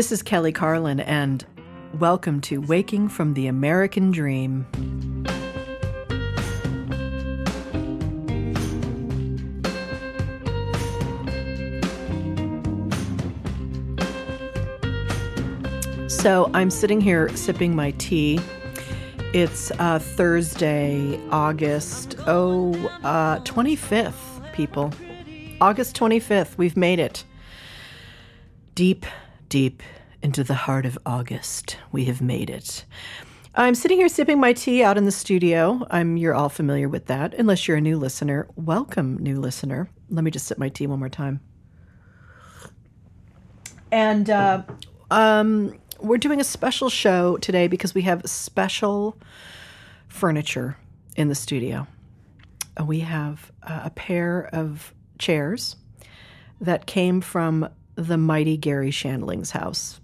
This is Kelly Carlin, and welcome to Waking from the American Dream. So I'm sitting here sipping my tea. It's uh, Thursday, August oh uh, 25th, people. August 25th. We've made it. Deep, deep into the heart of August. We have made it. I'm sitting here sipping my tea out in the studio. I'm you're all familiar with that. Unless you're a new listener. Welcome, new listener. Let me just sip my tea one more time. And uh, um, we're doing a special show today because we have special furniture in the studio. Uh, we have uh, a pair of chairs that came from the mighty Garry Shandling's house.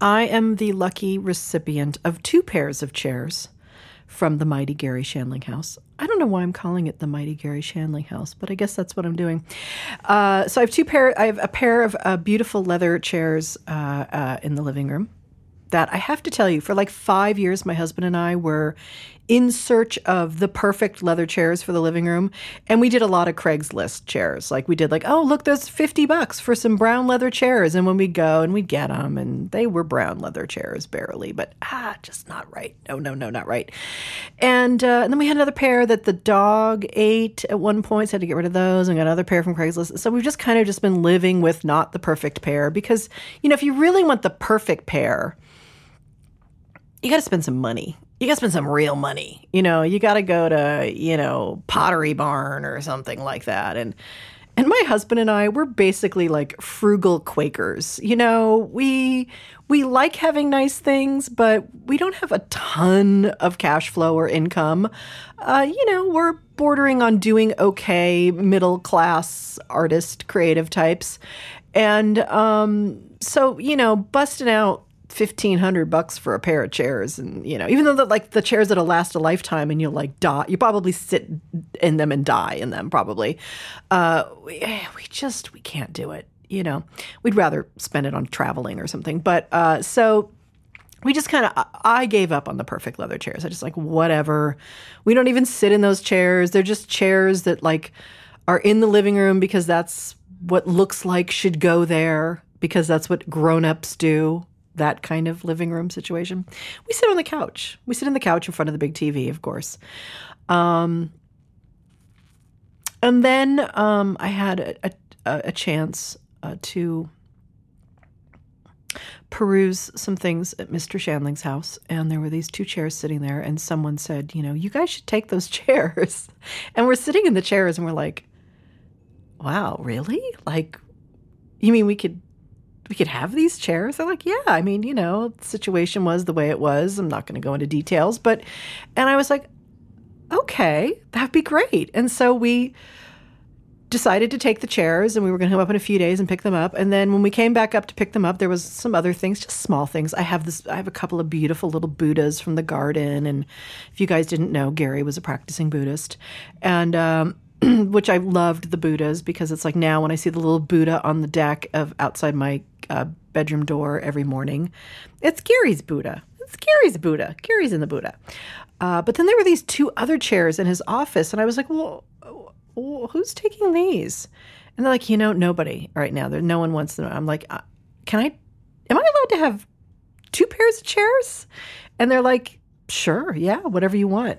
I am the lucky recipient of two pairs of chairs from the mighty Garry Shandling house. I don't know why I'm calling it the mighty Garry Shandling house, but I guess that's what I'm doing. Uh, so I have two pair. I have a pair of uh, beautiful leather chairs uh, uh in the living room. That I have to tell you, for like five years, my husband and I were in search of the perfect leather chairs for the living room. And we did a lot of Craigslist chairs. Like we did like, oh, look, there's 50 bucks for some brown leather chairs. And when we go and we'd get them and they were brown leather chairs barely, but ah, just not right. No, no, no, not right. And, uh, and then we had another pair that the dog ate at one point. So had to get rid of those and got another pair from Craigslist. So we've just kind of just been living with not the perfect pair because, you know, if you really want the perfect pair, you got to spend some money you got to spend some real money. You know, you got to go to, you know, Pottery Barn or something like that. And and my husband and I we're basically like frugal Quakers. You know, we we like having nice things, but we don't have a ton of cash flow or income. Uh, you know, we're bordering on doing okay, middle class artist, creative types. And um, so, you know, busting out fifteen hundred bucks for a pair of chairs, and you know, even though the, like the chairs that'll last a lifetime, and you'll like die, you probably sit in them and die in them probably. Uh, we, we just we can't do it. You know, we'd rather spend it on traveling or something. But uh, so we just kind of i gave up on the perfect leather chairs i just like whatever we don't even sit in those chairs they're just chairs that like are in the living room because that's what looks like should go there because that's what grown-ups do that kind of living room situation. We sit on the couch. We sit on the couch in front of the big TV, of course. Um, and then um, I had a, a, a chance uh, to peruse some things at Mr. Shandling's house, and there were these two chairs sitting there, and someone said, You know, you guys should take those chairs. And we're sitting in the chairs, and we're like, Wow, really? Like, you mean we could we could have these chairs. They're like, yeah, I mean, you know, the situation was the way it was. I'm not going to go into details, but, and I was like, okay, that'd be great. And so we decided to take the chairs and we were going to come up in a few days and pick them up. And then when we came back up to pick them up, there was some other things, just small things. I have this, I have a couple of beautiful little Buddhas from the garden. And if you guys didn't know, Gary was a practicing Buddhist. And, um, which I loved the Buddhas because it's like now when I see the little Buddha on the deck of outside my uh, bedroom door every morning. It's Garry's Buddha. It's Garry's Buddha. Garry's in the Buddha. Uh, but then there were these two other chairs in his office, and I was like, well, who's taking these? And they're like, you know, nobody right now. There, no one wants them. I'm like, uh, can I? Am I allowed to have two pairs of chairs? And they're like, sure, yeah, whatever you want.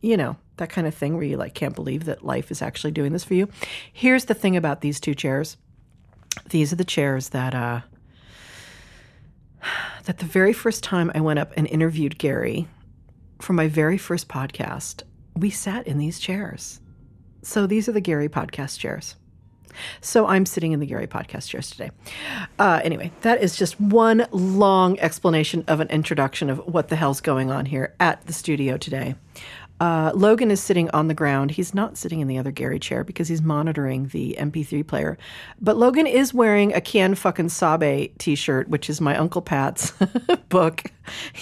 You know, that kind of thing where you like can't believe that life is actually doing this for you. Here's the thing about these two chairs these are the chairs that uh, that the very first time I went up and interviewed Gary for my very first podcast, we sat in these chairs. So these are the Gary podcast chairs. So I'm sitting in the Gary podcast chairs today. Uh, anyway, that is just one long explanation of an introduction of what the hell's going on here at the studio today. Uh, Logan is sitting on the ground. He's not sitting in the other Gary chair because he's monitoring the MP3 player. But Logan is wearing a Kian fucking Sabe t shirt, which is my Uncle Pat's book.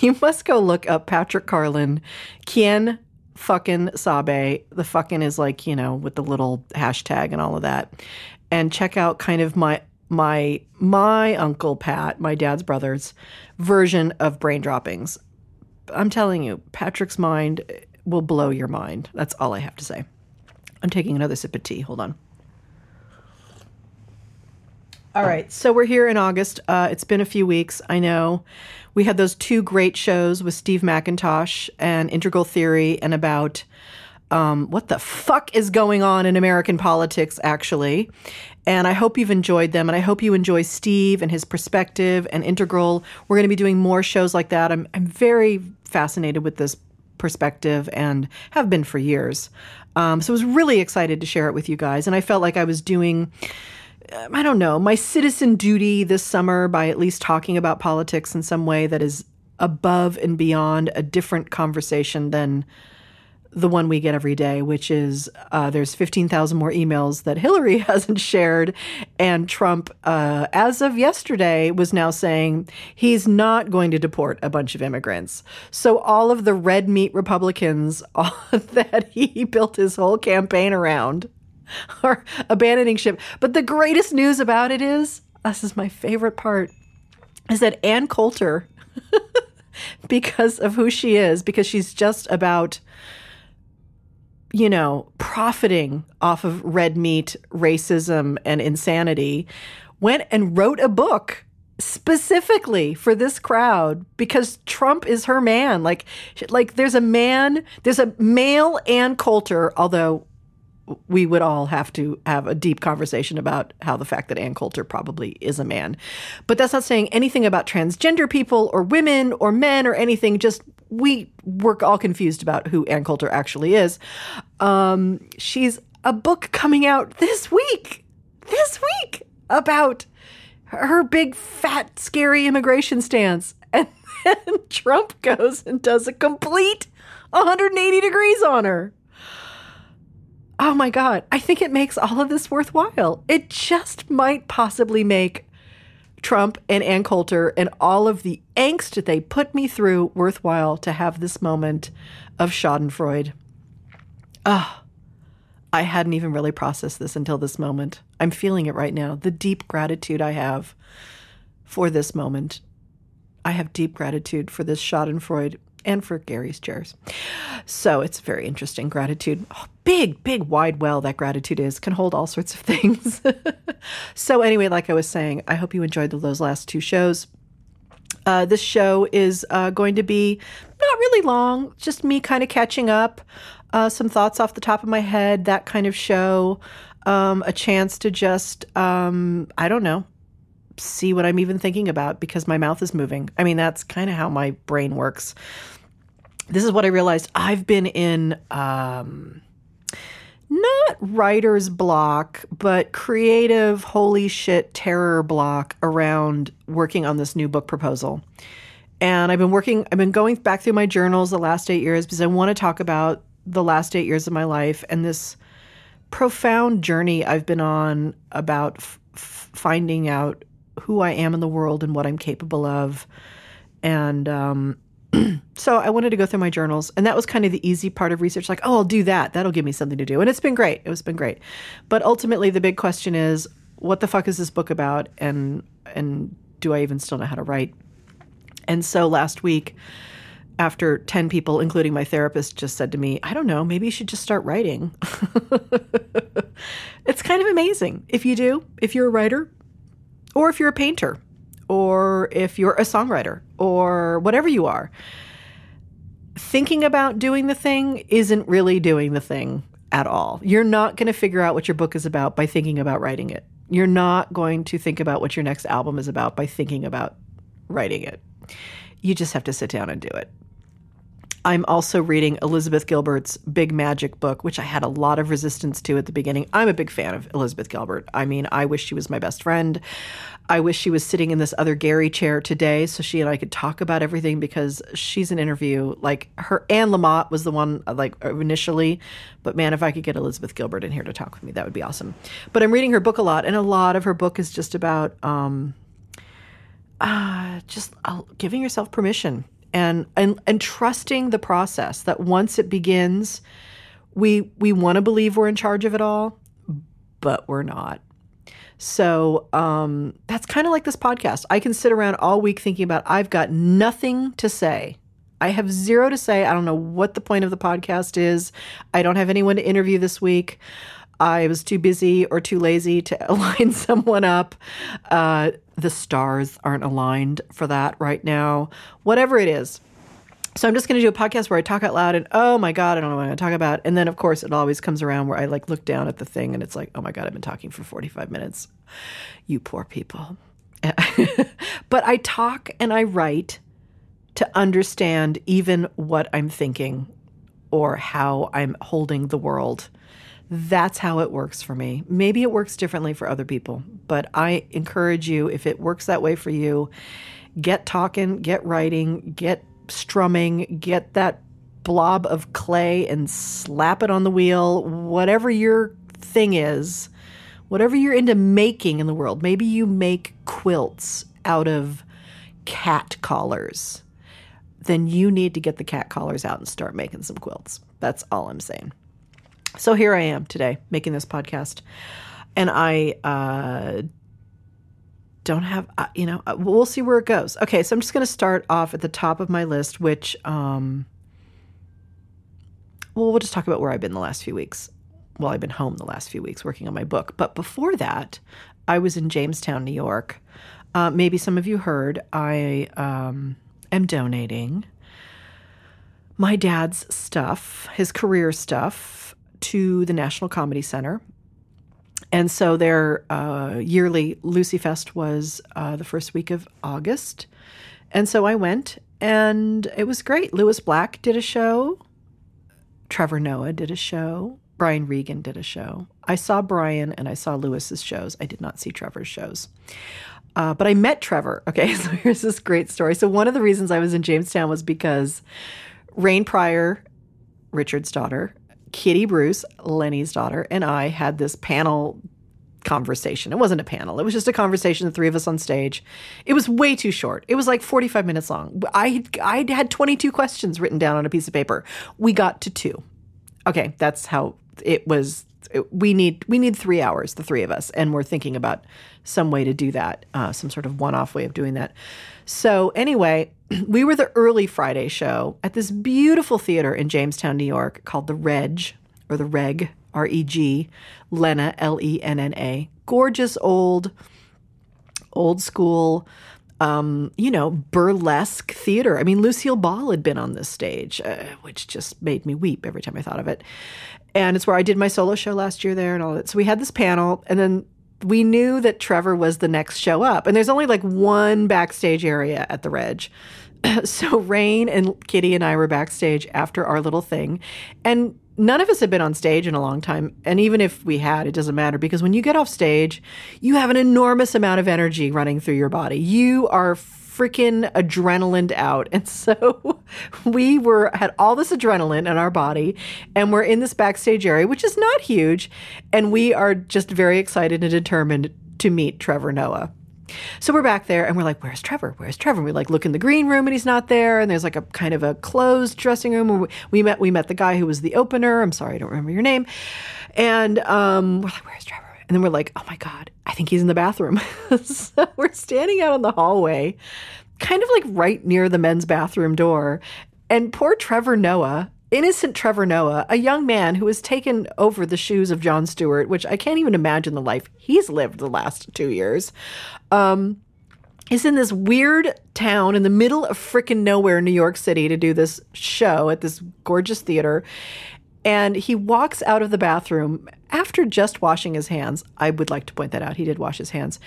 You must go look up Patrick Carlin, Kian fucking Sabe. The fucking is like, you know, with the little hashtag and all of that. And check out kind of my my my uncle Pat, my dad's brother's version of brain droppings. I'm telling you, Patrick's mind will blow your mind. That's all I have to say. I'm taking another sip of tea. Hold on. All right, so we're here in August. Uh, it's been a few weeks. I know we had those two great shows with Steve McIntosh and Integral Theory, and about um, what the fuck is going on in American politics, actually. And I hope you've enjoyed them, and I hope you enjoy Steve and his perspective and Integral. We're going to be doing more shows like that. I'm, I'm very fascinated with this perspective and have been for years. Um, so I was really excited to share it with you guys, and I felt like I was doing. Um, I don't know, my citizen duty this summer by at least talking about politics in some way that is above and beyond a different conversation than the one we get every day, which is uh, there's 15,000 more emails that Hillary hasn't shared. And Trump, uh, as of yesterday, was now saying he's not going to deport a bunch of immigrants. So all of the red meat Republicans that he built his whole campaign around are abandoning ship. But the greatest news about it is this is my favorite part is that Ann Coulter, because of who she is, because she's just about you know, profiting off of red meat, racism, and insanity, went and wrote a book specifically for this crowd because Trump is her man. Like, like there's a man, there's a male Ann Coulter, although we would all have to have a deep conversation about how the fact that Ann Coulter probably is a man. But that's not saying anything about transgender people or women or men or anything. Just we we're all confused about who Ann Coulter actually is. Um, she's a book coming out this week, this week about her big, fat, scary immigration stance. And then Trump goes and does a complete 180 degrees on her. Oh my God. I think it makes all of this worthwhile. It just might possibly make Trump and Ann Coulter and all of the angst that they put me through worthwhile to have this moment of Schadenfreude. Ah, oh, I hadn't even really processed this until this moment. I'm feeling it right now. The deep gratitude I have for this moment. I have deep gratitude for this Schadenfreude and for Gary's chairs. So it's very interesting. Gratitude, oh, big, big, wide well that gratitude is, can hold all sorts of things. so, anyway, like I was saying, I hope you enjoyed those last two shows. Uh, this show is uh, going to be not really long, just me kind of catching up, uh, some thoughts off the top of my head, that kind of show. Um, a chance to just, um, I don't know, see what I'm even thinking about because my mouth is moving. I mean, that's kind of how my brain works. This is what I realized. I've been in um, not writer's block, but creative holy shit terror block around working on this new book proposal. And I've been working, I've been going back through my journals the last eight years because I want to talk about the last eight years of my life and this profound journey I've been on about f- finding out who I am in the world and what I'm capable of. And um, so I wanted to go through my journals, and that was kind of the easy part of research. Like, oh, I'll do that. That'll give me something to do, and it's been great. It was been great. But ultimately, the big question is, what the fuck is this book about, and and do I even still know how to write? And so last week, after 10 people, including my therapist, just said to me, I don't know, maybe you should just start writing. it's kind of amazing. If you do, if you're a writer, or if you're a painter, or if you're a songwriter, or whatever you are. Thinking about doing the thing isn't really doing the thing at all. You're not going to figure out what your book is about by thinking about writing it. You're not going to think about what your next album is about by thinking about writing it. You just have to sit down and do it. I'm also reading Elizabeth Gilbert's Big Magic book, which I had a lot of resistance to at the beginning. I'm a big fan of Elizabeth Gilbert. I mean, I wish she was my best friend. I wish she was sitting in this other Gary chair today so she and I could talk about everything because she's an interview. Like her, Anne Lamott was the one like initially, but man, if I could get Elizabeth Gilbert in here to talk with me, that would be awesome. But I'm reading her book a lot, and a lot of her book is just about um, uh, just uh, giving yourself permission and and and trusting the process that once it begins we we want to believe we're in charge of it all but we're not So um, that's kind of like this podcast. I can sit around all week thinking about I've got nothing to say. I have zero to say. I don't know what the point of the podcast is. I don't have anyone to interview this week. I was too busy or too lazy to align someone up. Uh, the stars aren't aligned for that right now. Whatever it is. So I'm just going to do a podcast where I talk out loud and oh my god, I don't know what I'm going to talk about. And then of course it always comes around where I like look down at the thing and it's like, oh my god, I've been talking for 45 minutes. You poor people. but I talk and I write to understand even what I'm thinking or how I'm holding the world that's how it works for me. Maybe it works differently for other people, but I encourage you if it works that way for you, get talking, get writing, get strumming, get that blob of clay and slap it on the wheel, whatever your thing is, whatever you're into making in the world. Maybe you make quilts out of cat collars. Then you need to get the cat collars out and start making some quilts. That's all I'm saying. So here I am today making this podcast, and I uh, don't have, uh, you know, uh, we'll see where it goes. Okay, so I'm just going to start off at the top of my list, which, um, well, we'll just talk about where I've been the last few weeks. Well, I've been home the last few weeks working on my book. But before that, I was in Jamestown, New York. Uh, maybe some of you heard I um, am donating my dad's stuff, his career stuff, to the National Comedy Center. And so their uh, yearly Lucy Fest was uh, the first week of August. And so I went and it was great. Lewis Black did a show, Trevor Noah did a show, Brian Regan did a show. I saw Brian and I saw Lewis's shows. I did not see Trevor's shows. Uh, but I met Trevor. Okay, so here's this great story. So, one of the reasons I was in Jamestown was because Rain Pryor, Richard's daughter, Kitty Bruce, Lenny's daughter, and I had this panel conversation. It wasn't a panel. It was just a conversation, the three of us on stage. It was way too short. It was like 45 minutes long. I I had 22 questions written down on a piece of paper. We got to 2. Okay, that's how it was we need we need 3 hours the three of us and we're thinking about some way to do that, uh, some sort of one-off way of doing that. So anyway, we were the early Friday show at this beautiful theater in Jamestown, New York called the Reg or the Reg, R E G, Lenna, L E N N A. Gorgeous old, old school, um, you know, burlesque theater. I mean, Lucille Ball had been on this stage, uh, which just made me weep every time I thought of it. And it's where I did my solo show last year there and all that. So we had this panel, and then we knew that Trevor was the next show up. And there's only like one backstage area at the Reg. so Rain and Kitty and I were backstage after our little thing. And none of us had been on stage in a long time. And even if we had, it doesn't matter because when you get off stage, you have an enormous amount of energy running through your body. You are freaking adrenaline out. And so we were had all this adrenaline in our body and we're in this backstage area, which is not huge, and we are just very excited and determined to meet Trevor Noah. So we're back there and we're like, where's Trevor? Where's Trevor? And we like look in the green room and he's not there. And there's like a kind of a closed dressing room. We, we met we met the guy who was the opener. I'm sorry, I don't remember your name. And um, we're like, where's Trevor? And then we're like, oh my God, I think he's in the bathroom. so we're standing out in the hallway, kind of like right near the men's bathroom door. And poor Trevor Noah, innocent Trevor Noah, a young man who has taken over the shoes of Jon Stewart, which I can't even imagine the life he's lived the last two years, um, is in this weird town in the middle of frickin' nowhere, in New York City, to do this show at this gorgeous theater. And he walks out of the bathroom after just washing his hands. I would like to point that out. He did wash his hands.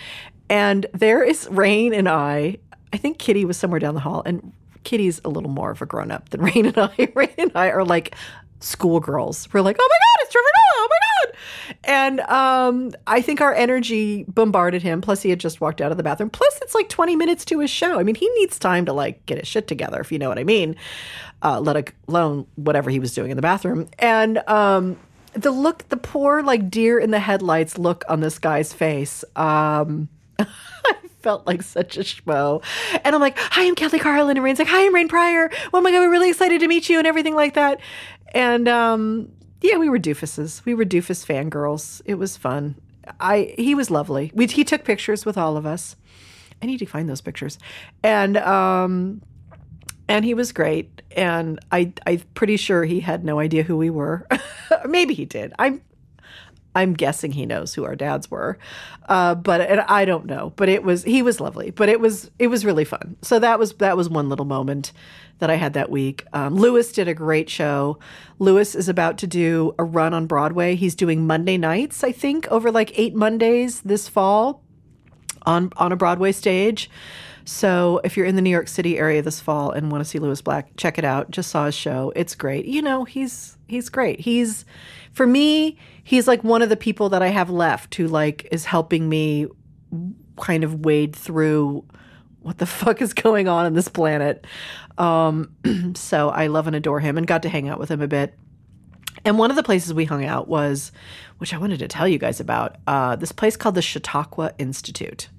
And there is Rain and I. I think Kitty was somewhere down the hall. And Kitty's a little more of a grown up than Rain and I. Rain and I are like schoolgirls. We're like, oh my God, it's Trevor Noah. Oh my God. And um, I think our energy bombarded him. Plus, he had just walked out of the bathroom. Plus, it's like 20 minutes to his show. I mean, he needs time to like get his shit together, if you know what I mean, uh, let alone whatever he was doing in the bathroom. And um, the look, the poor, like deer in the headlights look on this guy's face. Um, I felt like such a schmo. And I'm like, hi, I'm Kelly Carlin. And Rain's like, hi, I'm Rain Pryor. Oh my God, we're really excited to meet you and everything like that. And um, yeah, we were doofuses. We were doofus fangirls. It was fun. I he was lovely. We, he took pictures with all of us. I need to find those pictures, and um, and he was great. And I I'm pretty sure he had no idea who we were. Maybe he did. I'm I'm guessing he knows who our dads were, uh, but and I don't know. But it was he was lovely. But it was it was really fun. So that was that was one little moment that I had that week. Um, Lewis did a great show. Lewis is about to do a run on Broadway. He's doing Monday nights, I think, over like eight Mondays this fall on on a Broadway stage. So if you're in the New York City area this fall and want to see Lewis Black, check it out. Just saw his show. It's great. You know, he's he's great. He's for me, he's like one of the people that I have left who like is helping me kind of wade through what the fuck is going on in this planet. Um, so I love and adore him and got to hang out with him a bit. And one of the places we hung out was, which I wanted to tell you guys about, uh, this place called the Chautauqua Institute.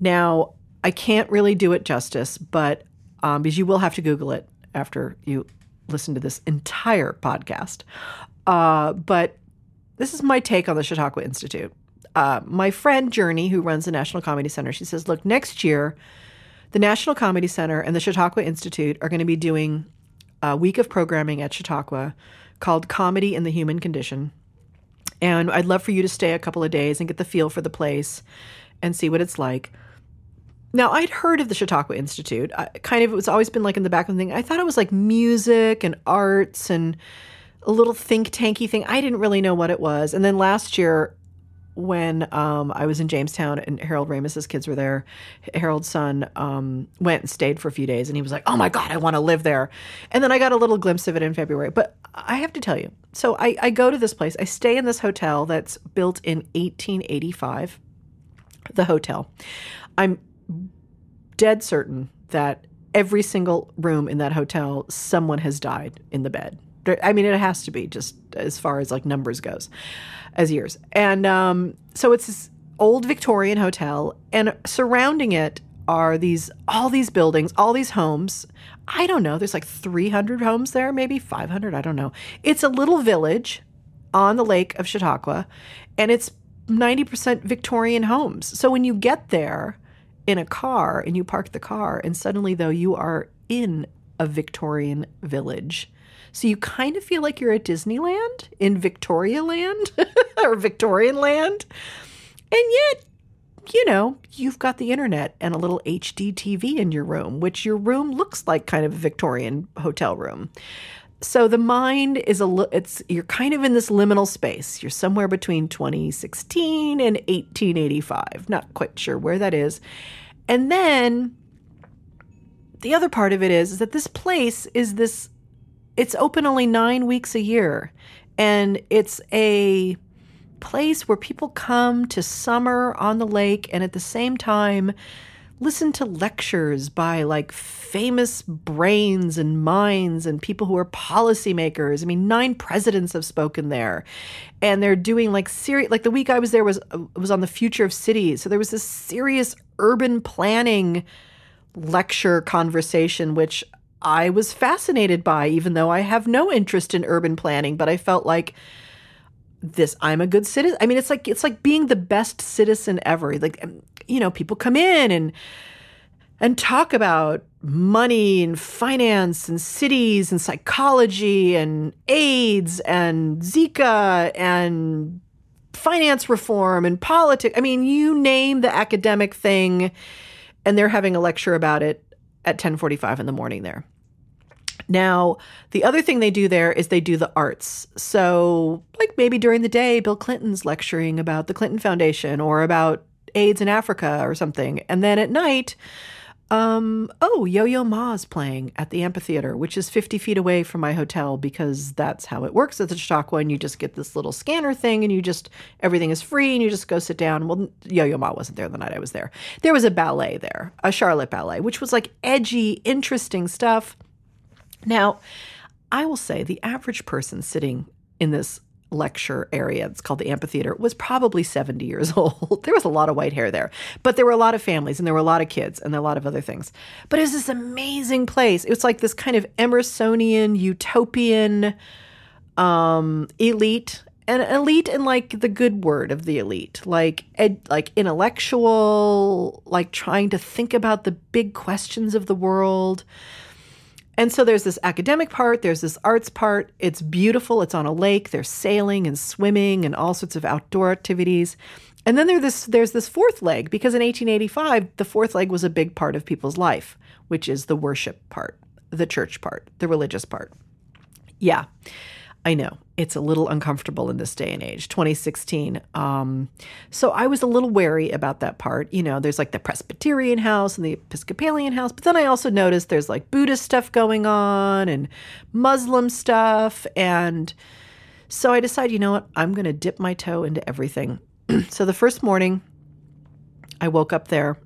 Now, I can't really do it justice, but um, because you will have to Google it after you listen to this entire podcast. Uh, but this is my take on the Chautauqua Institute. Uh, my friend Journey, who runs the National Comedy Center, she says, look, next year, the National Comedy Center and the Chautauqua Institute are going to be doing a week of programming at Chautauqua called Comedy in the Human Condition. And I'd love for you to stay a couple of days and get the feel for the place and see what it's like. Now, I'd heard of the Chautauqua Institute. I, kind of, it was always been like in the back of the thing. I thought it was like music and arts and a little think tanky thing. I didn't really know what it was. And then last year, when um, I was in Jamestown and Harold Ramis's kids were there, Harold's son um, went and stayed for a few days, and he was like, "Oh my god, I want to live there." And then I got a little glimpse of it in February. But I have to tell you, so I, I go to this place. I stay in this hotel that's built in 1885. The hotel. I'm dead certain that every single room in that hotel, someone has died in the bed. I mean, it has to be just as far as like numbers goes, as years. And um, so it's this old Victorian hotel, and surrounding it are these all these buildings, all these homes. I don't know. There's like 300 homes there, maybe 500. I don't know. It's a little village on the lake of Chautauqua, and it's 90% Victorian homes. So when you get there in a car and you park the car, and suddenly though you are in a Victorian village so you kind of feel like you're at Disneyland in Victoria Land or Victorian Land. And yet, you know, you've got the internet and a little HD TV in your room, which your room looks like kind of a Victorian hotel room. So the mind is a it's you're kind of in this liminal space. You're somewhere between 2016 and 1885. Not quite sure where that is. And then the other part of it is, is that this place is this it's open only nine weeks a year, and it's a place where people come to summer on the lake and at the same time listen to lectures by like famous brains and minds and people who are policymakers. I mean, nine presidents have spoken there, and they're doing like serious. Like the week I was there was uh, was on the future of cities, so there was this serious urban planning lecture conversation, which I was fascinated by, even though I have no interest in urban planning, but I felt like this I'm a good citizen. I mean, it's like it's like being the best citizen ever. Like you know, people come in and and talk about money and finance and cities and psychology and AIDS and Zika and finance reform and politics. I mean, you name the academic thing and they're having a lecture about it at 10:45 in the morning there. Now, the other thing they do there is they do the arts. So, like maybe during the day Bill Clinton's lecturing about the Clinton Foundation or about AIDS in Africa or something. And then at night, um, oh, Yo Yo Ma's playing at the amphitheater, which is 50 feet away from my hotel because that's how it works at the Chautauqua. And you just get this little scanner thing and you just, everything is free and you just go sit down. Well, Yo Yo Ma wasn't there the night I was there. There was a ballet there, a Charlotte ballet, which was like edgy, interesting stuff. Now, I will say the average person sitting in this lecture area. It's called the amphitheater. Was probably 70 years old. There was a lot of white hair there but there were a lot of families and there were a lot of kids and a lot of other things. But it was this amazing place. It was like this kind of emersonian utopian um, elite and elite in like the good word of the elite, like ed, like intellectual, like trying to think about the big questions of the world. And so there's this academic part, there's this arts part. It's beautiful. It's on a lake. There's sailing and swimming and all sorts of outdoor activities. And then there's this there's this fourth leg because in 1885 the fourth leg was a big part of people's life, which is the worship part, the church part, the religious part. Yeah. I know it's a little uncomfortable in this day and age, 2016. Um, so I was a little wary about that part. You know, there's like the Presbyterian house and the Episcopalian house, but then I also noticed there's like Buddhist stuff going on and Muslim stuff. And so I decided, you know what, I'm going to dip my toe into everything. so the first morning I woke up there,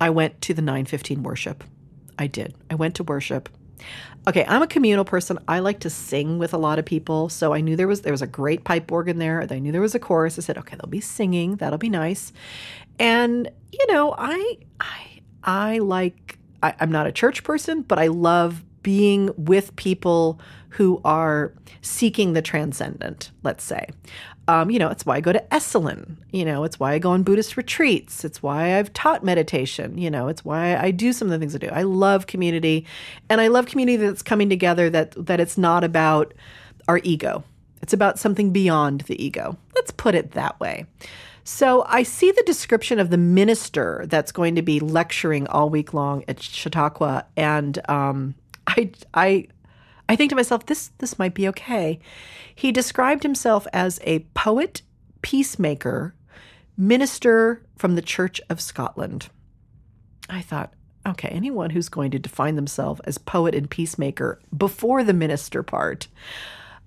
I went to the 915 worship. I did. I went to worship. Okay, I'm a communal person. I like to sing with a lot of people, so I knew there was there was a great pipe organ there. I knew there was a chorus. I said, okay, they'll be singing. That'll be nice. And you know, I I I like I, I'm not a church person, but I love being with people who are seeking the transcendent, let's say. Um, you know, it's why I go to Esalen. You know, it's why I go on Buddhist retreats. It's why I've taught meditation. You know, it's why I do some of the things I do. I love community, and I love community that's coming together. That that it's not about our ego. It's about something beyond the ego. Let's put it that way. So I see the description of the minister that's going to be lecturing all week long at Chautauqua, and um, I I I think to myself, this this might be okay. He described himself as a poet, peacemaker, minister from the Church of Scotland. I thought, okay, anyone who's going to define themselves as poet and peacemaker before the minister part,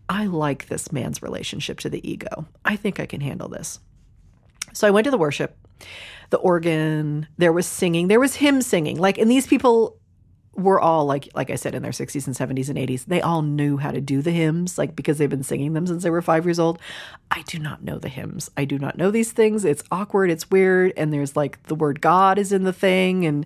I like this man's relationship to the ego. I think I can handle this. So I went to the worship, the organ, there was singing, there was hymn singing. Like, and these people were all like like I said in their 60s and 70s and 80s. They all knew how to do the hymns like because they've been singing them since they were 5 years old. I do not know the hymns. I do not know these things. It's awkward, it's weird and there's like the word God is in the thing and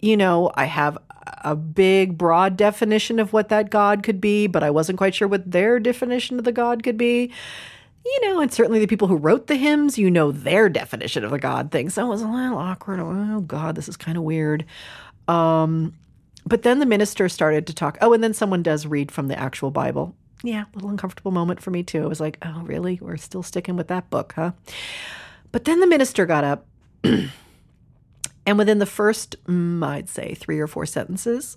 you know, I have a big broad definition of what that God could be, but I wasn't quite sure what their definition of the God could be you know, and certainly the people who wrote the hymns, you know their definition of the God thing. So it was a little awkward. Oh God, this is kind of weird. Um, but then the minister started to talk. Oh, and then someone does read from the actual Bible. Yeah, a little uncomfortable moment for me too. I was like, oh, really? We're still sticking with that book, huh? But then the minister got up, and within the first, mm, I'd say, three or four sentences,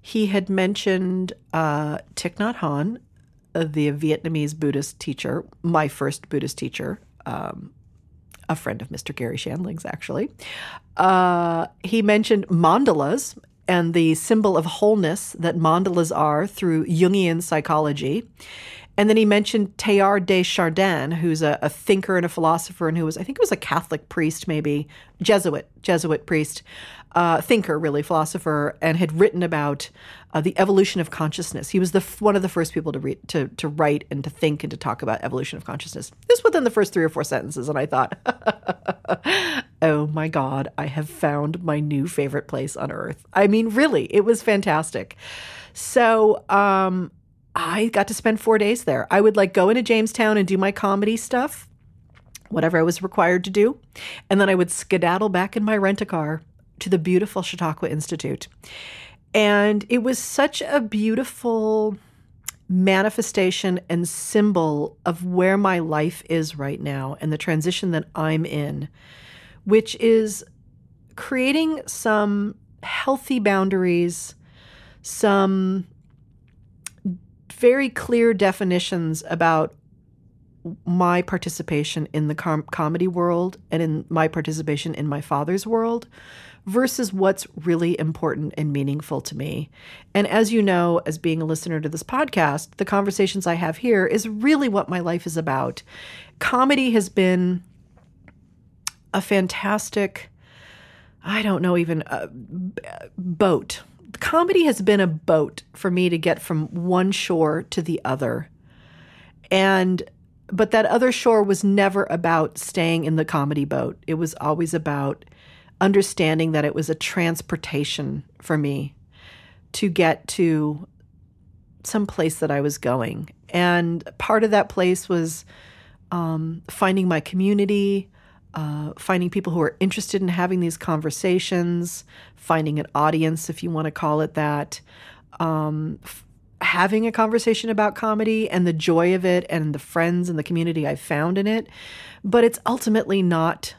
he had mentioned uh, Thich Nhat Hanh, uh, the Vietnamese Buddhist teacher, my first Buddhist teacher, um, a friend of Mr. Garry Shandling's, actually. Uh, he mentioned mandalas and the symbol of wholeness that mandalas are through Jungian psychology. And then he mentioned Teilhard de Chardin, who's a, a, thinker and a philosopher, and who was, I think, it was a Catholic priest, maybe Jesuit, Jesuit priest, uh, thinker, really philosopher, and had written about uh, the evolution of consciousness. He was the one of the first people to read, to to write and to think and to talk about evolution of consciousness. This within the first three or four sentences, and I thought, oh my god, I have found my new favorite place on earth. I mean, really, it was fantastic. So. Um, I got to spend four days there. I would like go into Jamestown and do my comedy stuff, whatever I was required to do. And then I would skedaddle back in my rent a car to the beautiful Chautauqua Institute. And it was such a beautiful manifestation and symbol of where my life is right now and the transition that I'm in, which is creating some healthy boundaries, some very clear definitions about my participation in the com- comedy world and in my participation in my father's world versus what's really important and meaningful to me. And as you know, as being a listener to this podcast, the conversations I have here is really what my life is about. Comedy has been a fantastic, I don't know, even a boat comedy has been a boat for me to get from one shore to the other. And but that other shore was never about staying in the comedy boat. It was always about understanding that it was a transportation for me to get to some place that I was going. And part of that place was um, finding my community, uh, finding people who are interested in having these conversations, finding an audience, if you want to call it that, um, f- having a conversation about comedy and the joy of it and the friends and the community I've found in it. But it's ultimately not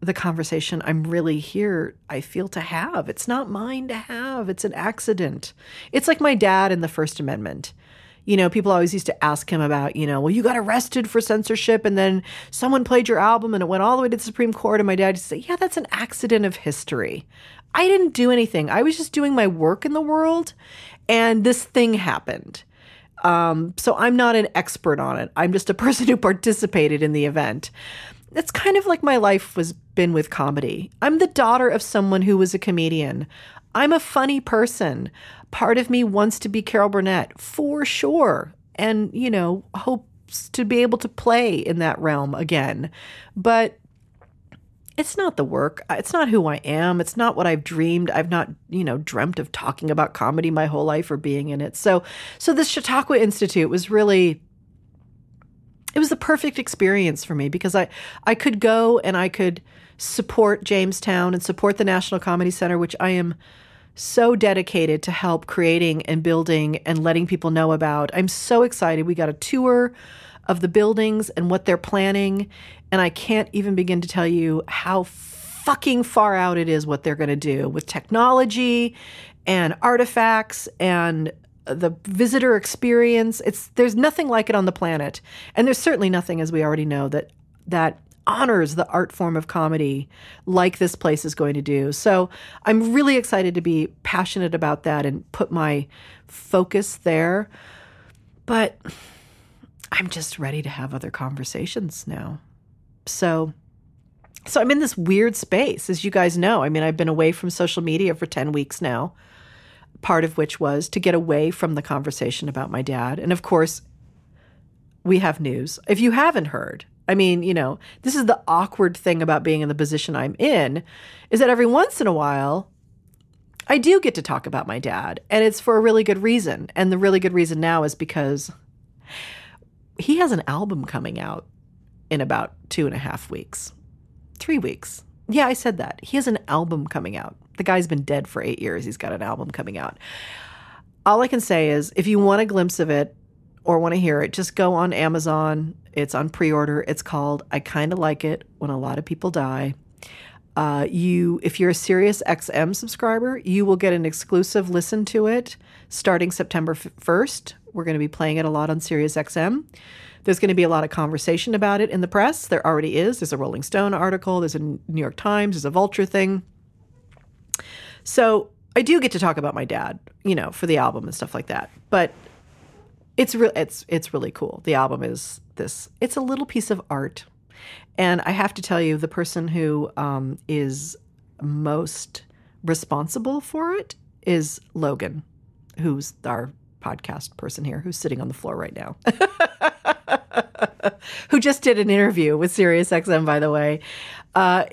the conversation I'm really here, I feel to have. It's not mine to have, it's an accident. It's like my dad in the First Amendment you know, people always used to ask him about, you know, well, you got arrested for censorship and then someone played your album and it went all the way to the Supreme Court. And my dad used to say, yeah, that's an accident of history. I didn't do anything. I was just doing my work in the world and this thing happened. Um, so I'm not an expert on it. I'm just a person who participated in the event. It's kind of like my life was been with comedy. I'm the daughter of someone who was a comedian. I'm a funny person part of me wants to be Carol Burnett for sure. And, you know, hopes to be able to play in that realm again. But it's not the work. It's not who I am. It's not what I've dreamed. I've not, you know, dreamt of talking about comedy my whole life or being in it. So, so this Chautauqua Institute was really it was the perfect experience for me because I I could go and I could support Jamestown and support the National Comedy Center, which I am so dedicated to help creating and building and letting people know about. I'm so excited. We got a tour of the buildings and what they're planning. And I can't even begin to tell you how fucking far out it is what they're going to do with technology and artifacts and the visitor experience. It's there's nothing like it on the planet. And there's certainly nothing as we already know that that honors the art form of comedy like this place is going to do. So I'm really excited to be passionate about that and put my focus there. But I'm just ready to have other conversations now. So so I'm in this weird space as you guys know. I mean, I've been away from social media for 10 weeks now. Part of which was to get away from the conversation about my dad. And of course, we have news. If you haven't heard, I mean, you know, this is the awkward thing about being in the position I'm in is that every once in a while I do get to talk about my dad, and it's for a really good reason. And the really good reason now is because he has an album coming out in about two and a half weeks, three weeks. Yeah, I said that. He has an album coming out. The guy's been dead for eight years. He's got an album coming out. All I can say is if you want a glimpse of it or want to hear it, just go on Amazon it's on pre-order. It's called "I Kind of Like It When a Lot of People Die." Uh, you, if you're a Sirius XM subscriber, you will get an exclusive listen to it starting September 1st. We're going to be playing it a lot on Sirius XM. There's going to be a lot of conversation about it in the press. There already is. There's a Rolling Stone article. There's a New York Times. There's a Vulture thing. So I do get to talk about my dad, you know, for the album and stuff like that. But it's real. It's it's really cool. The album is this. It's a little piece of art. And I have to tell you, the person who um, is most responsible for it is Logan, who's our podcast person here, who's sitting on the floor right now. who just did an interview with SiriusXM, by the way. Uh,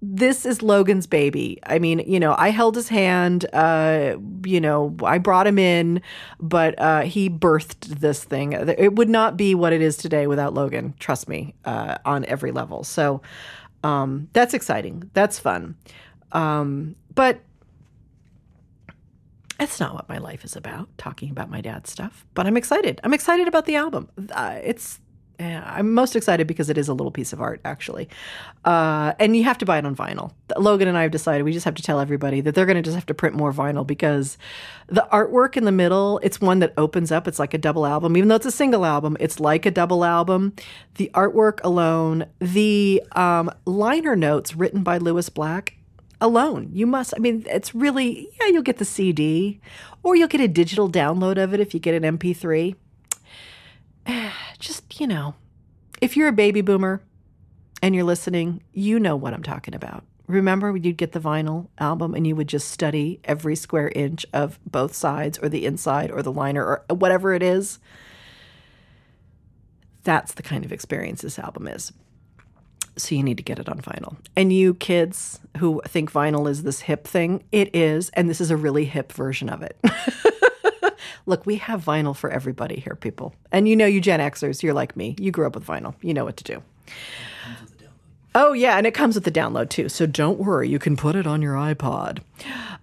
this is Logan's baby. I mean, you know, I held his hand. Uh, you know, I brought him in, but uh, he birthed this thing. It would not be what it is today without Logan. Trust me, uh, on every level. So um, that's exciting. That's fun. Um, but that's not what my life is about, talking about my dad's stuff. But I'm excited. I'm excited about the album. Uh, it's I'm most excited because it is a little piece of art, actually. Uh, and you have to buy it on vinyl. Logan and I have decided we just have to tell everybody that they're going to just have to print more vinyl because the artwork in the middle, it's one that opens up. It's like a double album. Even though it's a single album, it's like a double album. The artwork alone, the um, liner notes written by Lewis Black alone. You must, I mean, it's really, yeah, you'll get the CD or you'll get a digital download of it if you get an MP3 just, you know, if you're a baby boomer and you're listening, you know what I'm talking about. Remember, when you'd get the vinyl album and you would just study every square inch of both sides or the inside or the liner or whatever it is. That's the kind of experience this album is. So you need to get it on vinyl. And you kids who think vinyl is this hip thing, it is. And this is a really hip version of it. Look, we have vinyl for everybody here, people. And you know, you Gen Xers, you're like me. You grew up with vinyl. You know what to do. Oh, yeah. And it comes with the download too. So don't worry. You can put it on your iPod.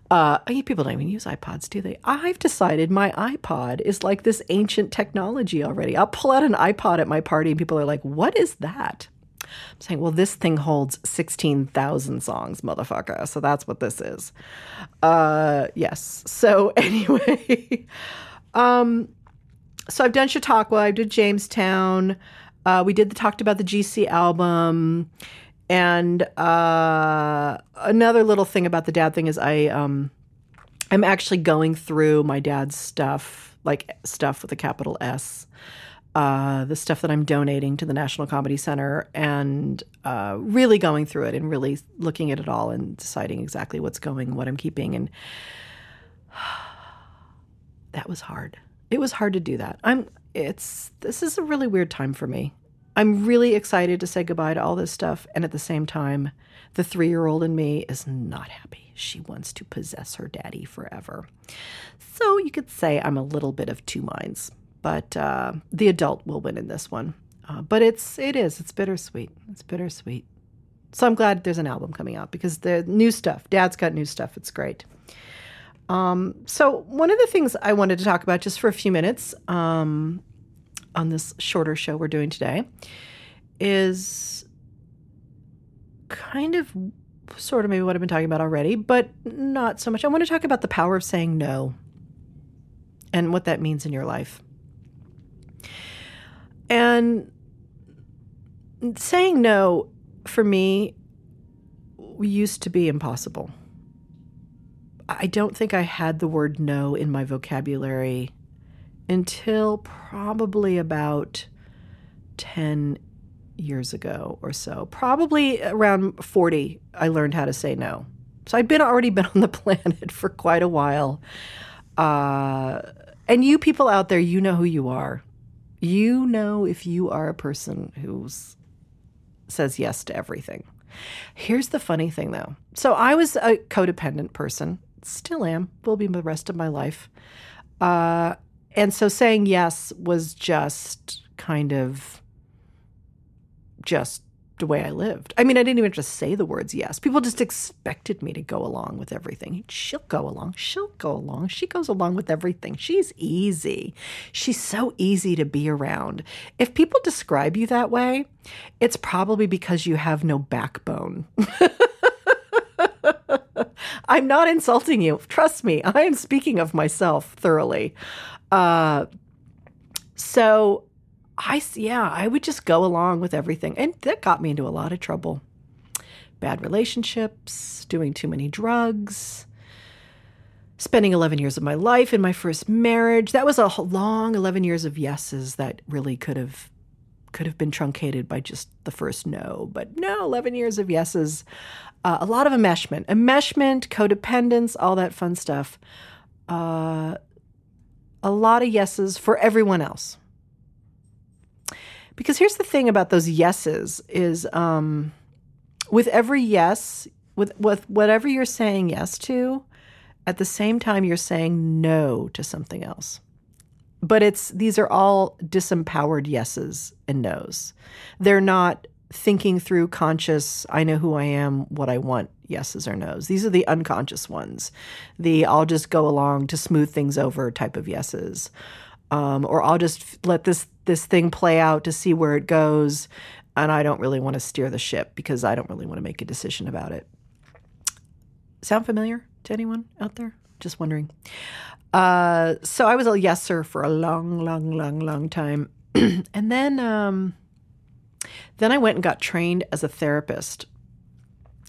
Uh, people don't even use iPods, do they? I've decided my iPod is like this ancient technology already. I'll pull out an iPod at my party and people are like, what is that? I'm saying, well, this thing holds 16,000 songs, motherfucker. So that's what this is. Uh, yes. So anyway, um, so I've done Chautauqua, I did Jamestown. Uh, we did the talked about the GC album. And uh, another little thing about the dad thing is I um, I'm actually going through my dad's stuff, like stuff with a capital S, uh, the stuff that I'm donating to the National Comedy Center, and uh, really going through it and really looking at it all and deciding exactly what's going, what I'm keeping, and that was hard. It was hard to do that. I'm. It's this is a really weird time for me. I'm really excited to say goodbye to all this stuff. And at the same time, the three year old in me is not happy. She wants to possess her daddy forever. So you could say I'm a little bit of two minds, but uh, the adult will win in this one. Uh, but it's it is it's bittersweet. It's bittersweet. So I'm glad there's an album coming out because the new stuff. Dad's got new stuff. It's great. Um, so one of the things I wanted to talk about just for a few minutes um, on this shorter show we're doing today is kind of sort of maybe what I've been talking about already, but not so much. I want to talk about the power of saying no and what that means in your life. And saying no for me used to be impossible. I don't think I had the word no in my vocabulary until probably about 10 years ago or so. Probably around 40, I learned how to say no. So I'd been already been on the planet for quite a while. Uh, and you people out there, you know who you are. You know if you are a person who says yes to everything. Here's the funny thing though. So I was a codependent person, still am, will be the rest of my life. Uh, and so saying yes was just kind of just the way I lived. I mean, I didn't even just say the words yes. People just expected me to go along with everything. She'll go along. She'll go along. She goes along with everything. She's easy. She's so easy to be around. If people describe you that way, it's probably because you have no backbone. I'm not insulting you. Trust me, I am speaking of myself thoroughly. Uh, so I, yeah, I would just go along with everything. And that got me into a lot of trouble. Bad relationships, doing too many drugs, spending 11 years of my life in my first marriage. That was a long 11 years of yeses that really could have could have been truncated by just the first no. But no, 11 years of yeses. Uh, a lot of enmeshment, enmeshment, codependence, all that fun stuff. Uh, a lot of yeses for everyone else. Because here's the thing about those yeses is um, with every yes, with, with whatever you're saying yes to, at the same time you're saying no to something else. But it's these are all disempowered yeses and nos. They're not thinking through conscious, I know who I am, what I want yeses or nos. These are the unconscious ones. The I'll just go along to smooth things over type of yeses. Um, or I'll just let this this thing play out to see where it goes, and I don't really want to steer the ship because I don't really want to make a decision about it. Sound familiar to anyone out there? Just wondering. Uh, so I was a yeser for a long, long, long, long time, and then um, then I went and got trained as a therapist.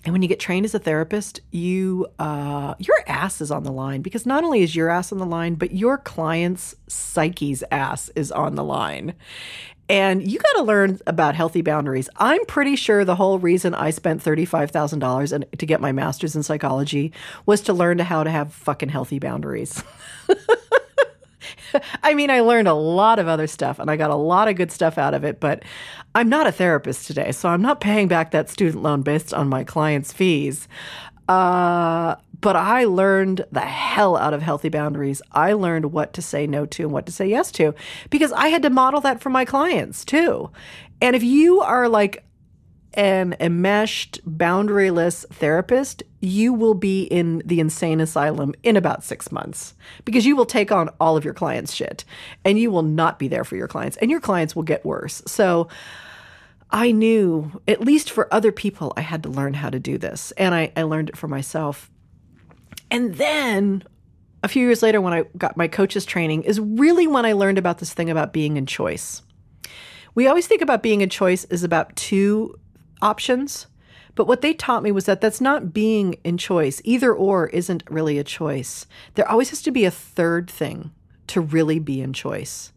And when you get trained as a therapist, you uh, your ass is on the line because not only is your ass on the line, but your client's psyche's ass is on the line. And you got to learn about healthy boundaries. I'm pretty sure the whole reason I spent $35,000 to get my master's in psychology was to learn how to have fucking healthy boundaries. I mean, I learned a lot of other stuff and I got a lot of good stuff out of it, but I'm not a therapist today, so I'm not paying back that student loan based on my clients' fees. Uh, but I learned the hell out of healthy boundaries. I learned what to say no to and what to say yes to because I had to model that for my clients too. And if you are like an enmeshed, boundaryless therapist, you will be in the insane asylum in about six months because you will take on all of your clients' shit and you will not be there for your clients, and your clients will get worse. So, I knew, at least for other people, I had to learn how to do this. And I, I learned it for myself. And then a few years later, when I got my coach's training, is really when I learned about this thing about being in choice. We always think about being in choice as about two options. But what they taught me was that that's not being in choice. Either or isn't really a choice. There always has to be a third thing to really be in choice.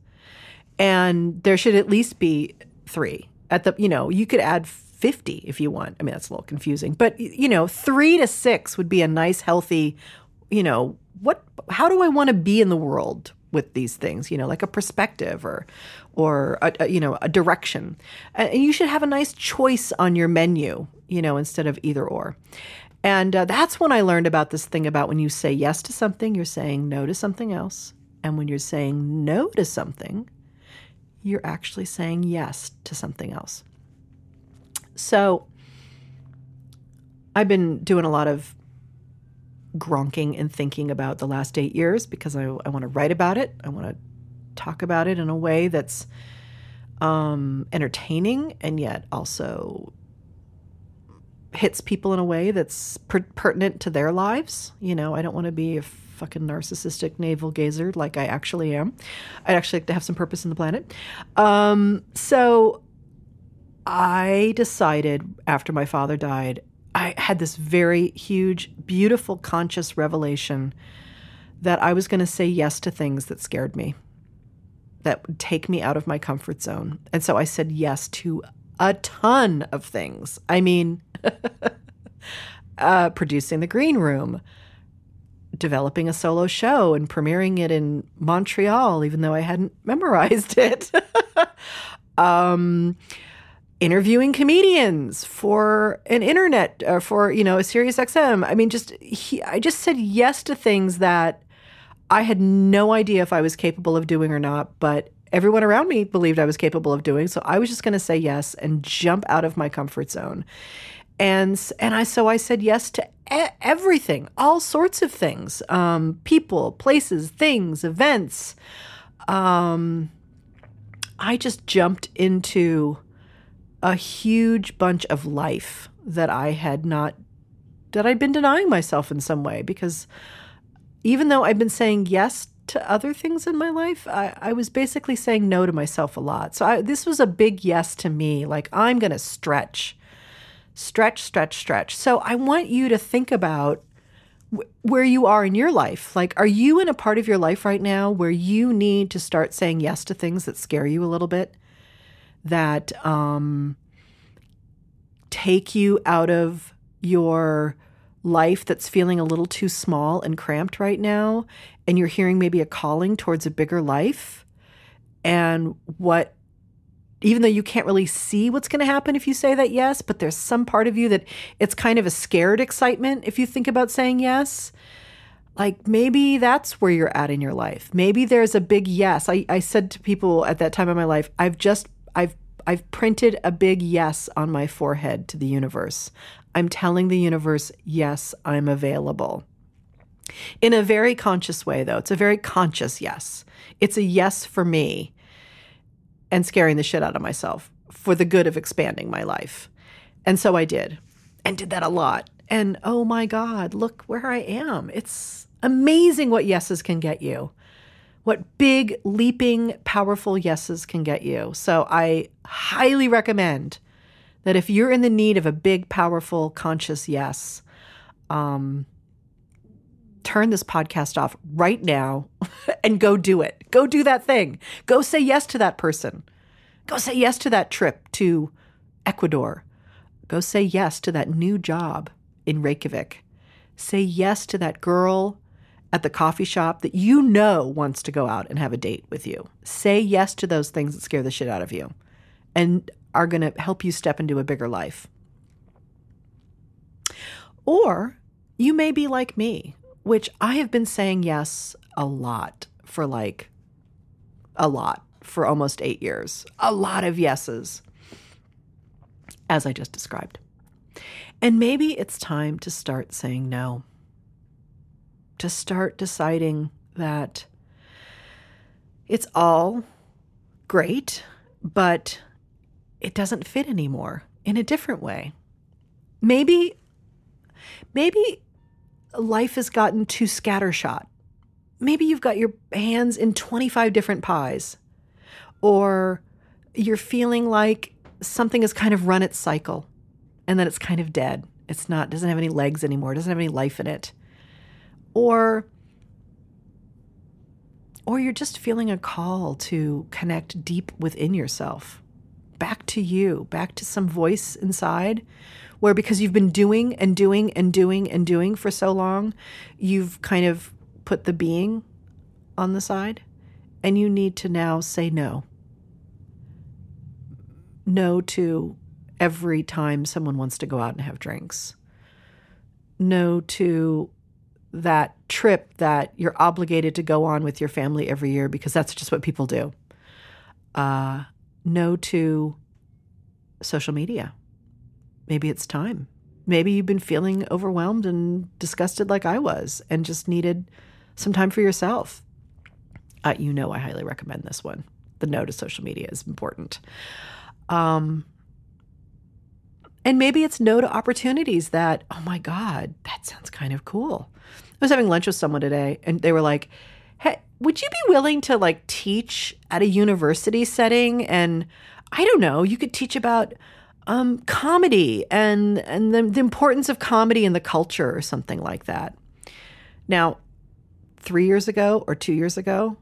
And there should at least be three. At the, you know, you could add 50 if you want. I mean, that's a little confusing, but you know, 3 to 6 would be a nice healthy, you know, what how do I want to be in the world? with these things, you know, like a perspective or, or a, a, you know, a direction. And you should have a nice choice on your menu, you know, instead of either or. And uh, that's when I learned about this thing about when you say yes to something, you're saying no to something else. And when you're saying no to something, you're actually saying yes to something else. So I've been doing a lot of gronking and thinking about the last eight years because I, I want to write about it. I want to talk about it in a way that's um, entertaining and yet also hits people in a way that's per- pertinent to their lives. You know, I don't want to be a fucking narcissistic navel gazer like I actually am. I'd actually like to have some purpose in the planet. Um, so I decided after my father died I had this very huge, beautiful, conscious revelation that I was going to say yes to things that scared me, that would take me out of my comfort zone. And so I said yes to a ton of things. I mean, uh, producing the green room, developing a solo show and premiering it in Montreal, even though I hadn't memorized it. um, interviewing comedians for an internet uh, for you know a Sirius XM. I mean, just he, I just said yes to things that I had no idea if I was capable of doing or not, but everyone around me believed I was capable of doing. So I was just going to say yes and jump out of my comfort zone. And and I so I said yes to e- everything, all sorts of things, um, people, places, things, events. Um, I just jumped into a huge bunch of life that I had not, that I'd been denying myself in some way because even though I've been saying yes to other things in my life, I, I was basically saying no to myself a lot. So I, this was a big yes to me. Like, I'm going to stretch, stretch, stretch, stretch. So I want you to think about where you are in your life. Like, are you in a part of your life right now where you need to start saying yes to things that scare you a little bit? that um, take you out of your life that's feeling a little too small and cramped right now, and you're hearing maybe a calling towards a bigger life, and what even though you can't really see what's going to happen if you say that yes, but there's some part of you that it's kind of a scared excitement if you think about saying yes. Like maybe that's where you're at in your life. Maybe there's a big yes. I, I said to people at that time in my life, I've just I've I've printed a big yes on my forehead to the universe. I'm telling the universe, yes, I'm available. In a very conscious way, though. It's a very conscious yes. It's a yes for me and scaring the shit out of myself for the good of expanding my life. And so I did, and did that a lot. And oh my God, look where I am. It's amazing what yeses can get you what big, leaping, powerful yeses can get you. So I highly recommend that if you're in the need of a big, powerful, conscious yes, um, turn this podcast off right now and go do it. Go do that thing. Go say yes to that person. Go say yes to that trip to Ecuador. Go say yes to that new job in Reykjavik. Say yes to that girl at the coffee shop that you know wants to go out and have a date with you. Say yes to those things that scare the shit out of you and are going to help you step into a bigger life. Or you may be like me, which I have been saying yes a lot for like a lot for almost eight years. A lot of yeses, as I just described. And maybe it's time to start saying no, to start deciding that it's all great, but it doesn't fit anymore in a different way. Maybe, maybe life has gotten too scattershot. Maybe you've got your hands in 25 different pies, or you're feeling like something has kind of run its cycle and then it's kind of dead. It's not, doesn't have any legs anymore, doesn't have any life in it. Or, or you're just feeling a call to connect deep within yourself, back to you, back to some voice inside where because you've been doing and doing and doing and doing for so long, you've kind of put the being on the side and you need to now say no. No to every time someone wants to go out and have drinks. No to that trip that you're obligated to go on with your family every year because that's just what people do. Uh, no to social media. Maybe it's time. Maybe you've been feeling overwhelmed and disgusted like I was and just needed some time for yourself. Uh, you know, I highly recommend this one. The no to social media is important. Um, and maybe it's no to opportunities that, oh my God, that sounds kind of cool. I was having lunch with someone today and they were like, hey, would you be willing to like teach at a university setting? And I don't know, you could teach about um, comedy and and the, the importance of comedy in the culture or something like that. Now, three years ago or two years ago,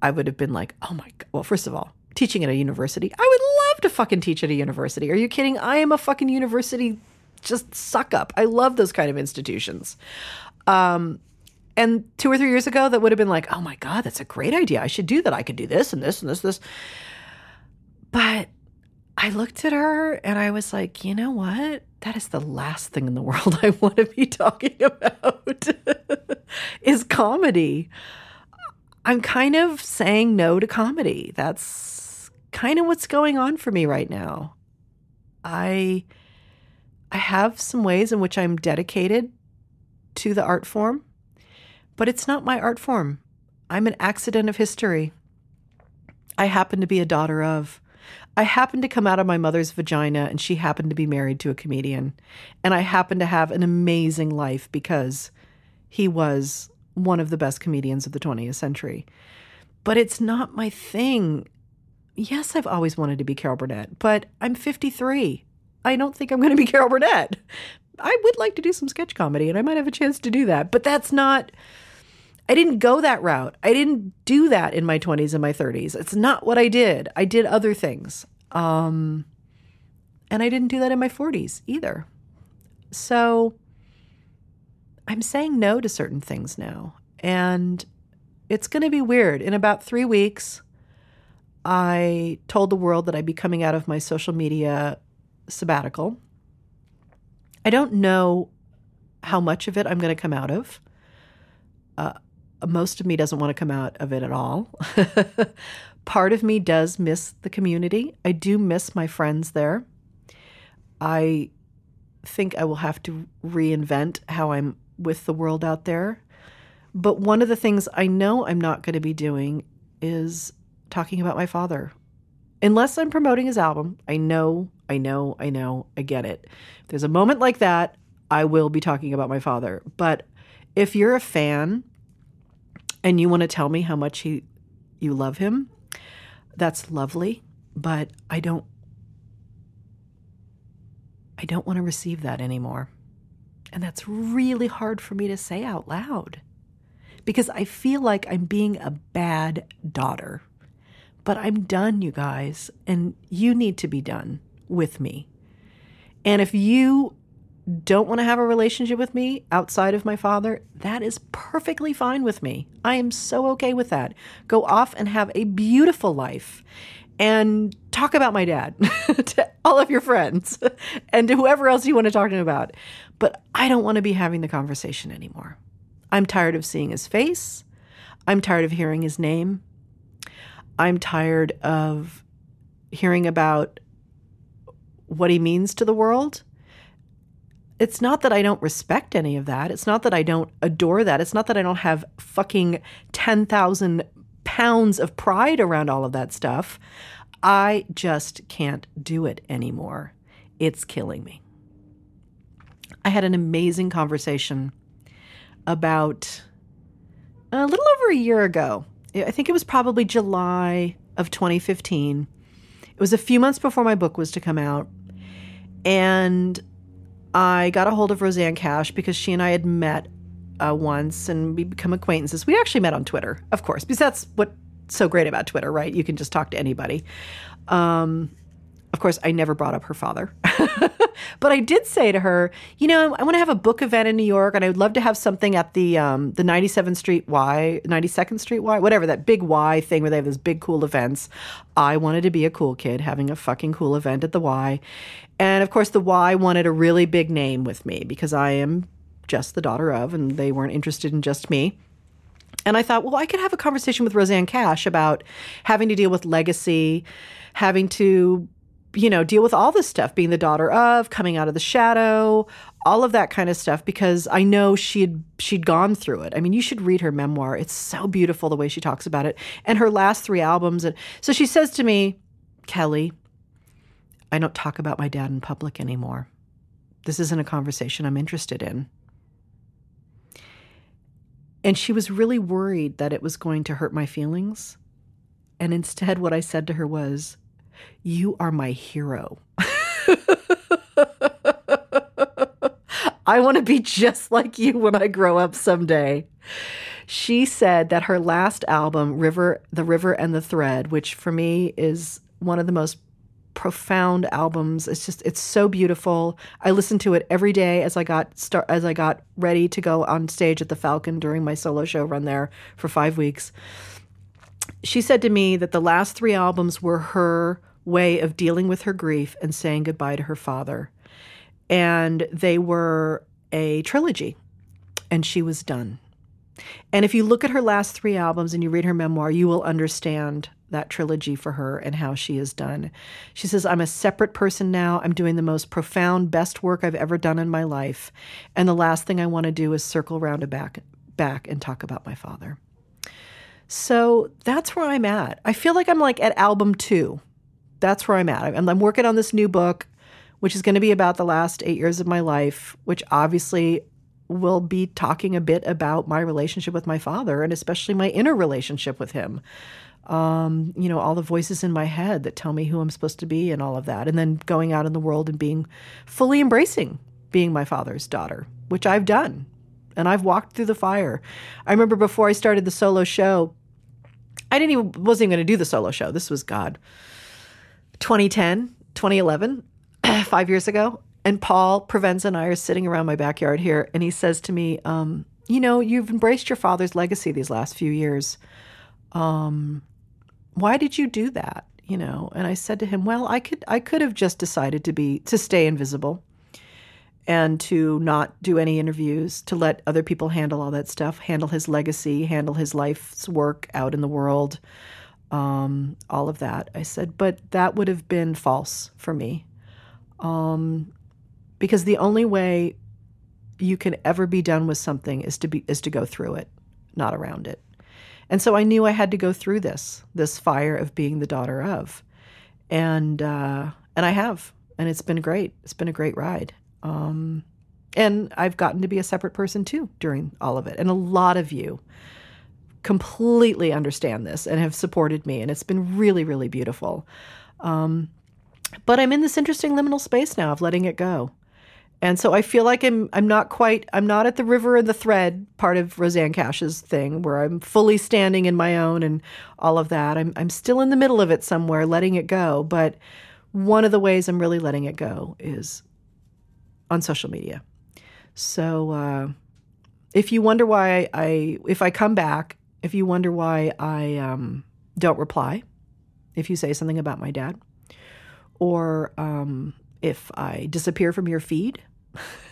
I would have been like, oh my God. Well, first of all, teaching at a university. I would love to fucking teach at a university. Are you kidding? I am a fucking university just suck up. I love those kind of institutions. Um, and two or three years ago, that would have been like, oh my God, that's a great idea. I should do that. I could do this and this and this, and this. But I looked at her and I was like, you know what? That is the last thing in the world I want to be talking about is comedy. I'm kind of saying no to comedy. That's kind of what's going on for me right now. I I have some ways in which I'm dedicated to the art form, but it's not my art form. I'm an accident of history. I happen to be a daughter of I happened to come out of my mother's vagina and she happened to be married to a comedian. And I happened to have an amazing life because he was one of the best comedians of the 20th century. But it's not my thing. Yes, I've always wanted to be Carol Burnett, but I'm 53. I don't think I'm going to be Carol Burnett. I would like to do some sketch comedy and I might have a chance to do that, but that's not I didn't go that route. I didn't do that in my 20s and my 30s. It's not what I did. I did other things. Um, and I didn't do that in my 40s either. So I'm saying no to certain things now. And it's going to be weird. In about three weeks, I told the world that I'd be coming out of my social media sabbatical. I don't know how much of it I'm going to come out of. Uh, most of me doesn't want to come out of it at all. Part of me does miss the community. I do miss my friends there. I think I will have to reinvent how I'm with the world out there. But one of the things I know I'm not going to be doing is talking about my father. Unless I'm promoting his album, I know, I know, I know, I get it. If there's a moment like that, I will be talking about my father. But if you're a fan and you want to tell me how much he you love him, that's lovely, but I don't I don't want to receive that anymore. And that's really hard for me to say out loud because I feel like I'm being a bad daughter. But I'm done, you guys, and you need to be done with me. And if you don't want to have a relationship with me outside of my father, that is perfectly fine with me. I am so okay with that. Go off and have a beautiful life. and talk about my dad to all of your friends and to whoever else you want to talk to him about. But I don't want to be having the conversation anymore. I'm tired of seeing his face. I'm tired of hearing his name. I'm tired of hearing about what he means to the world. It's not that I don't respect any of that. It's not that I don't adore that. It's not that I don't have fucking 10,000 pounds of pride around all of that stuff. I just can't do it anymore. It's killing me. I had an amazing conversation about a little over a year ago. I think it was probably July of 2015. It was a few months before my book was to come out. And I got a hold of Rosanne Cash because she and I had met uh, once and we become acquaintances. We actually met on Twitter, of course, because that's what's so great about Twitter, right? You can just talk to anybody. Um, of course, I never brought up her father. but I did say to her, you know, I want to have a book event in New York, and I would love to have something at the um, the 97th Street Y, 92nd Street Y, whatever that big Y thing where they have those big cool events. I wanted to be a cool kid having a fucking cool event at the Y, and of course, the Y wanted a really big name with me because I am just the daughter of, and they weren't interested in just me. And I thought, well, I could have a conversation with Rosanne Cash about having to deal with legacy, having to, you know, deal with all this stuff, being the daughter of, coming out of the shadow, all of that kind of stuff, because I know she'd she'd gone through it. I mean, you should read her memoir. It's so beautiful the way she talks about it. And her last three albums. And so she says to me, Kelly, I don't talk about my dad in public anymore. This isn't a conversation I'm interested in. And she was really worried that it was going to hurt my feelings. And instead, what I said to her was, You are my hero. I want to be just like you when I grow up someday. She said that her last album, River, The River and the Thread, which for me is one of the most profound albums. It's just it's so beautiful. I listened to it every day as I got start as I got ready to go on stage at the Falcon during my solo show run there for 5 weeks. She said to me that the last 3 albums were her way of dealing with her grief and saying goodbye to her father. And they were a trilogy. And she was done. And if you look at her last three albums and you read her memoir, you will understand that trilogy for her and how she is done. She says, I'm a separate person now. I'm doing the most profound, best work I've ever done in my life. And the last thing I want to do is circle around and back, back and talk about my father. So that's where I'm at. I feel like I'm like at album two. That's where I'm at. I'm, I'm working on this new book, which is going to be about the last eight years of my life, which obviously will be talking a bit about my relationship with my father and especially my inner relationship with him um, you know, all the voices in my head that tell me who I'm supposed to be and all of that. And then going out in the world and being fully embracing being my father's daughter, which I've done. And I've walked through the fire. I remember before I started the solo show, I didn't even wasn't even going to do the solo show. This was God. 2010, 2011, 5 years ago, and Paul Provenza and I are sitting around my backyard here and he says to me, um, you know, you've embraced your father's legacy these last few years. Um, why did you do that? You know, and I said to him, well, I could I could have just decided to be to stay invisible and to not do any interviews, to let other people handle all that stuff, handle his legacy, handle his life's work out in the world, um, all of that. I said, but that would have been false for me. Um, because the only way you can ever be done with something is to be is to go through it, not around it. And so I knew I had to go through this, this fire of being the daughter of. And uh, and I have. And it's been great. It's been a great ride. Um, and I've gotten to be a separate person too during all of it. And a lot of you completely understand this and have supported me. And it's been really, really beautiful. Um, but I'm in this interesting liminal space now of letting it go. And so I feel like I'm I'm not quite I'm not at the river and the thread part of Rosanne Cash's thing where I'm fully standing in my own and all of that. I'm I'm still in the middle of it somewhere, letting it go. But one of the ways I'm really letting it go is on social media. So uh, if you wonder why I if I come back, if you wonder why I um, don't reply, if you say something about my dad, or um, if I disappear from your feed.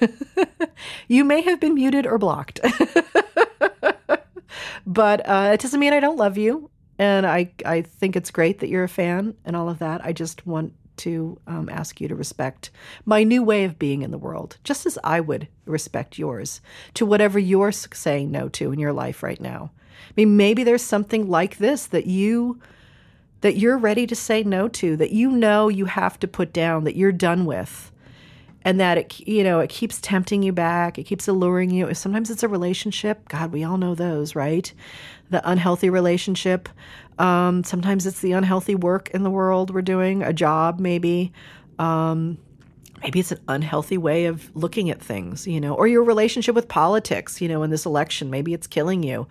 you may have been muted or blocked. but uh, it doesn't mean I don't love you. And I, I think it's great that you're a fan and all of that. I just want to um, ask you to respect my new way of being in the world, just as I would respect yours to whatever you're saying no to in your life right now. I mean, maybe there's something like this that you that you're ready to say no to, that you know you have to put down, that you're done with. And that it you know it keeps tempting you back it keeps alluring you. Sometimes it's a relationship. God we all know those right? The unhealthy relationship. Um, sometimes it's the unhealthy work in the world we're doing a job maybe. Um, maybe it's an unhealthy way of looking at things you know or your relationship with politics you know in this election. Maybe it's killing you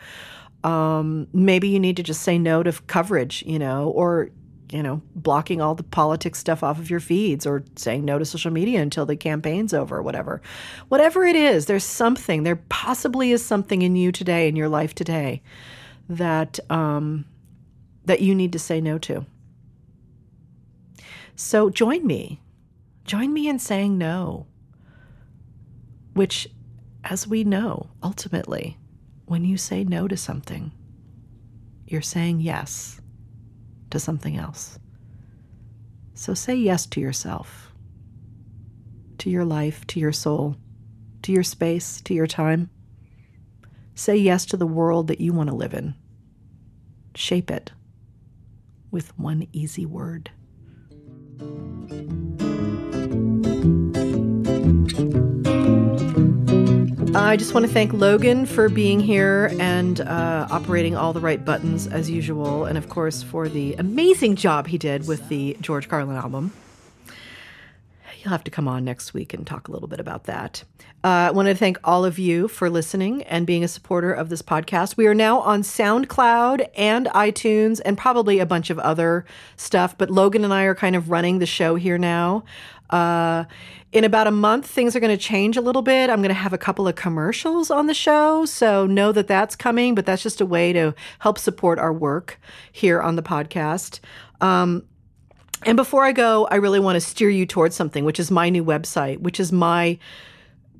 um, maybe you need to just say no to coverage you know or you know, blocking all the politics stuff off of your feeds or saying no to social media until the campaign's over or whatever. Whatever it is, there's something, there possibly is something in you today, in your life today, that um, that you need to say no to. So join me. Join me in saying no. Which, as we know, ultimately, when you say no to something, you're saying yes to something else. So say yes to yourself, to your life, to your soul, to your space, to your time. Say yes to the world that you want to live in. Shape it with one easy word. I just want to thank Logan for being here and uh, operating all the right buttons as usual, and of course for the amazing job he did with the George Carlin album. You'll have to come on next week and talk a little bit about that. Uh, I want to thank all of you for listening and being a supporter of this podcast. We are now on SoundCloud and iTunes and probably a bunch of other stuff, but Logan and I are kind of running the show here now. Uh, in about a month, things are going to change a little bit. I'm going to have a couple of commercials on the show. So know that that's coming, but that's just a way to help support our work here on the podcast. Um, and before I go, I really want to steer you towards something, which is my new website, which is my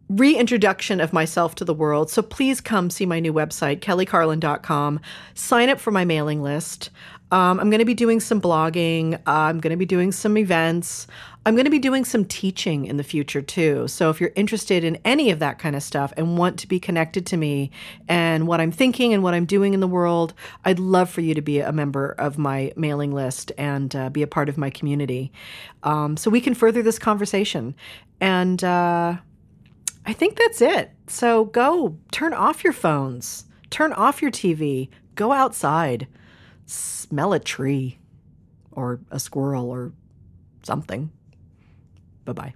reintroduction of myself to the world. So please come see my new website, kellycarlin.com. Sign up for my mailing list. Um, I'm going to be doing some blogging. Uh, I'm going to be doing some events. I'm going to be doing some teaching in the future too. So if you're interested in any of that kind of stuff and want to be connected to me and what I'm thinking and what I'm doing in the world, I'd love for you to be a member of my mailing list and uh, be a part of my community um, so we can further this conversation. And uh, I think that's it. So go turn off your phones, turn off your TV, go outside smell a tree or a squirrel or something. Bye bye.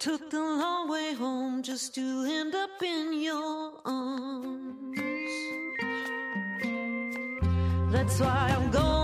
Took the long way home just to end up in your arms. That's why I'm going.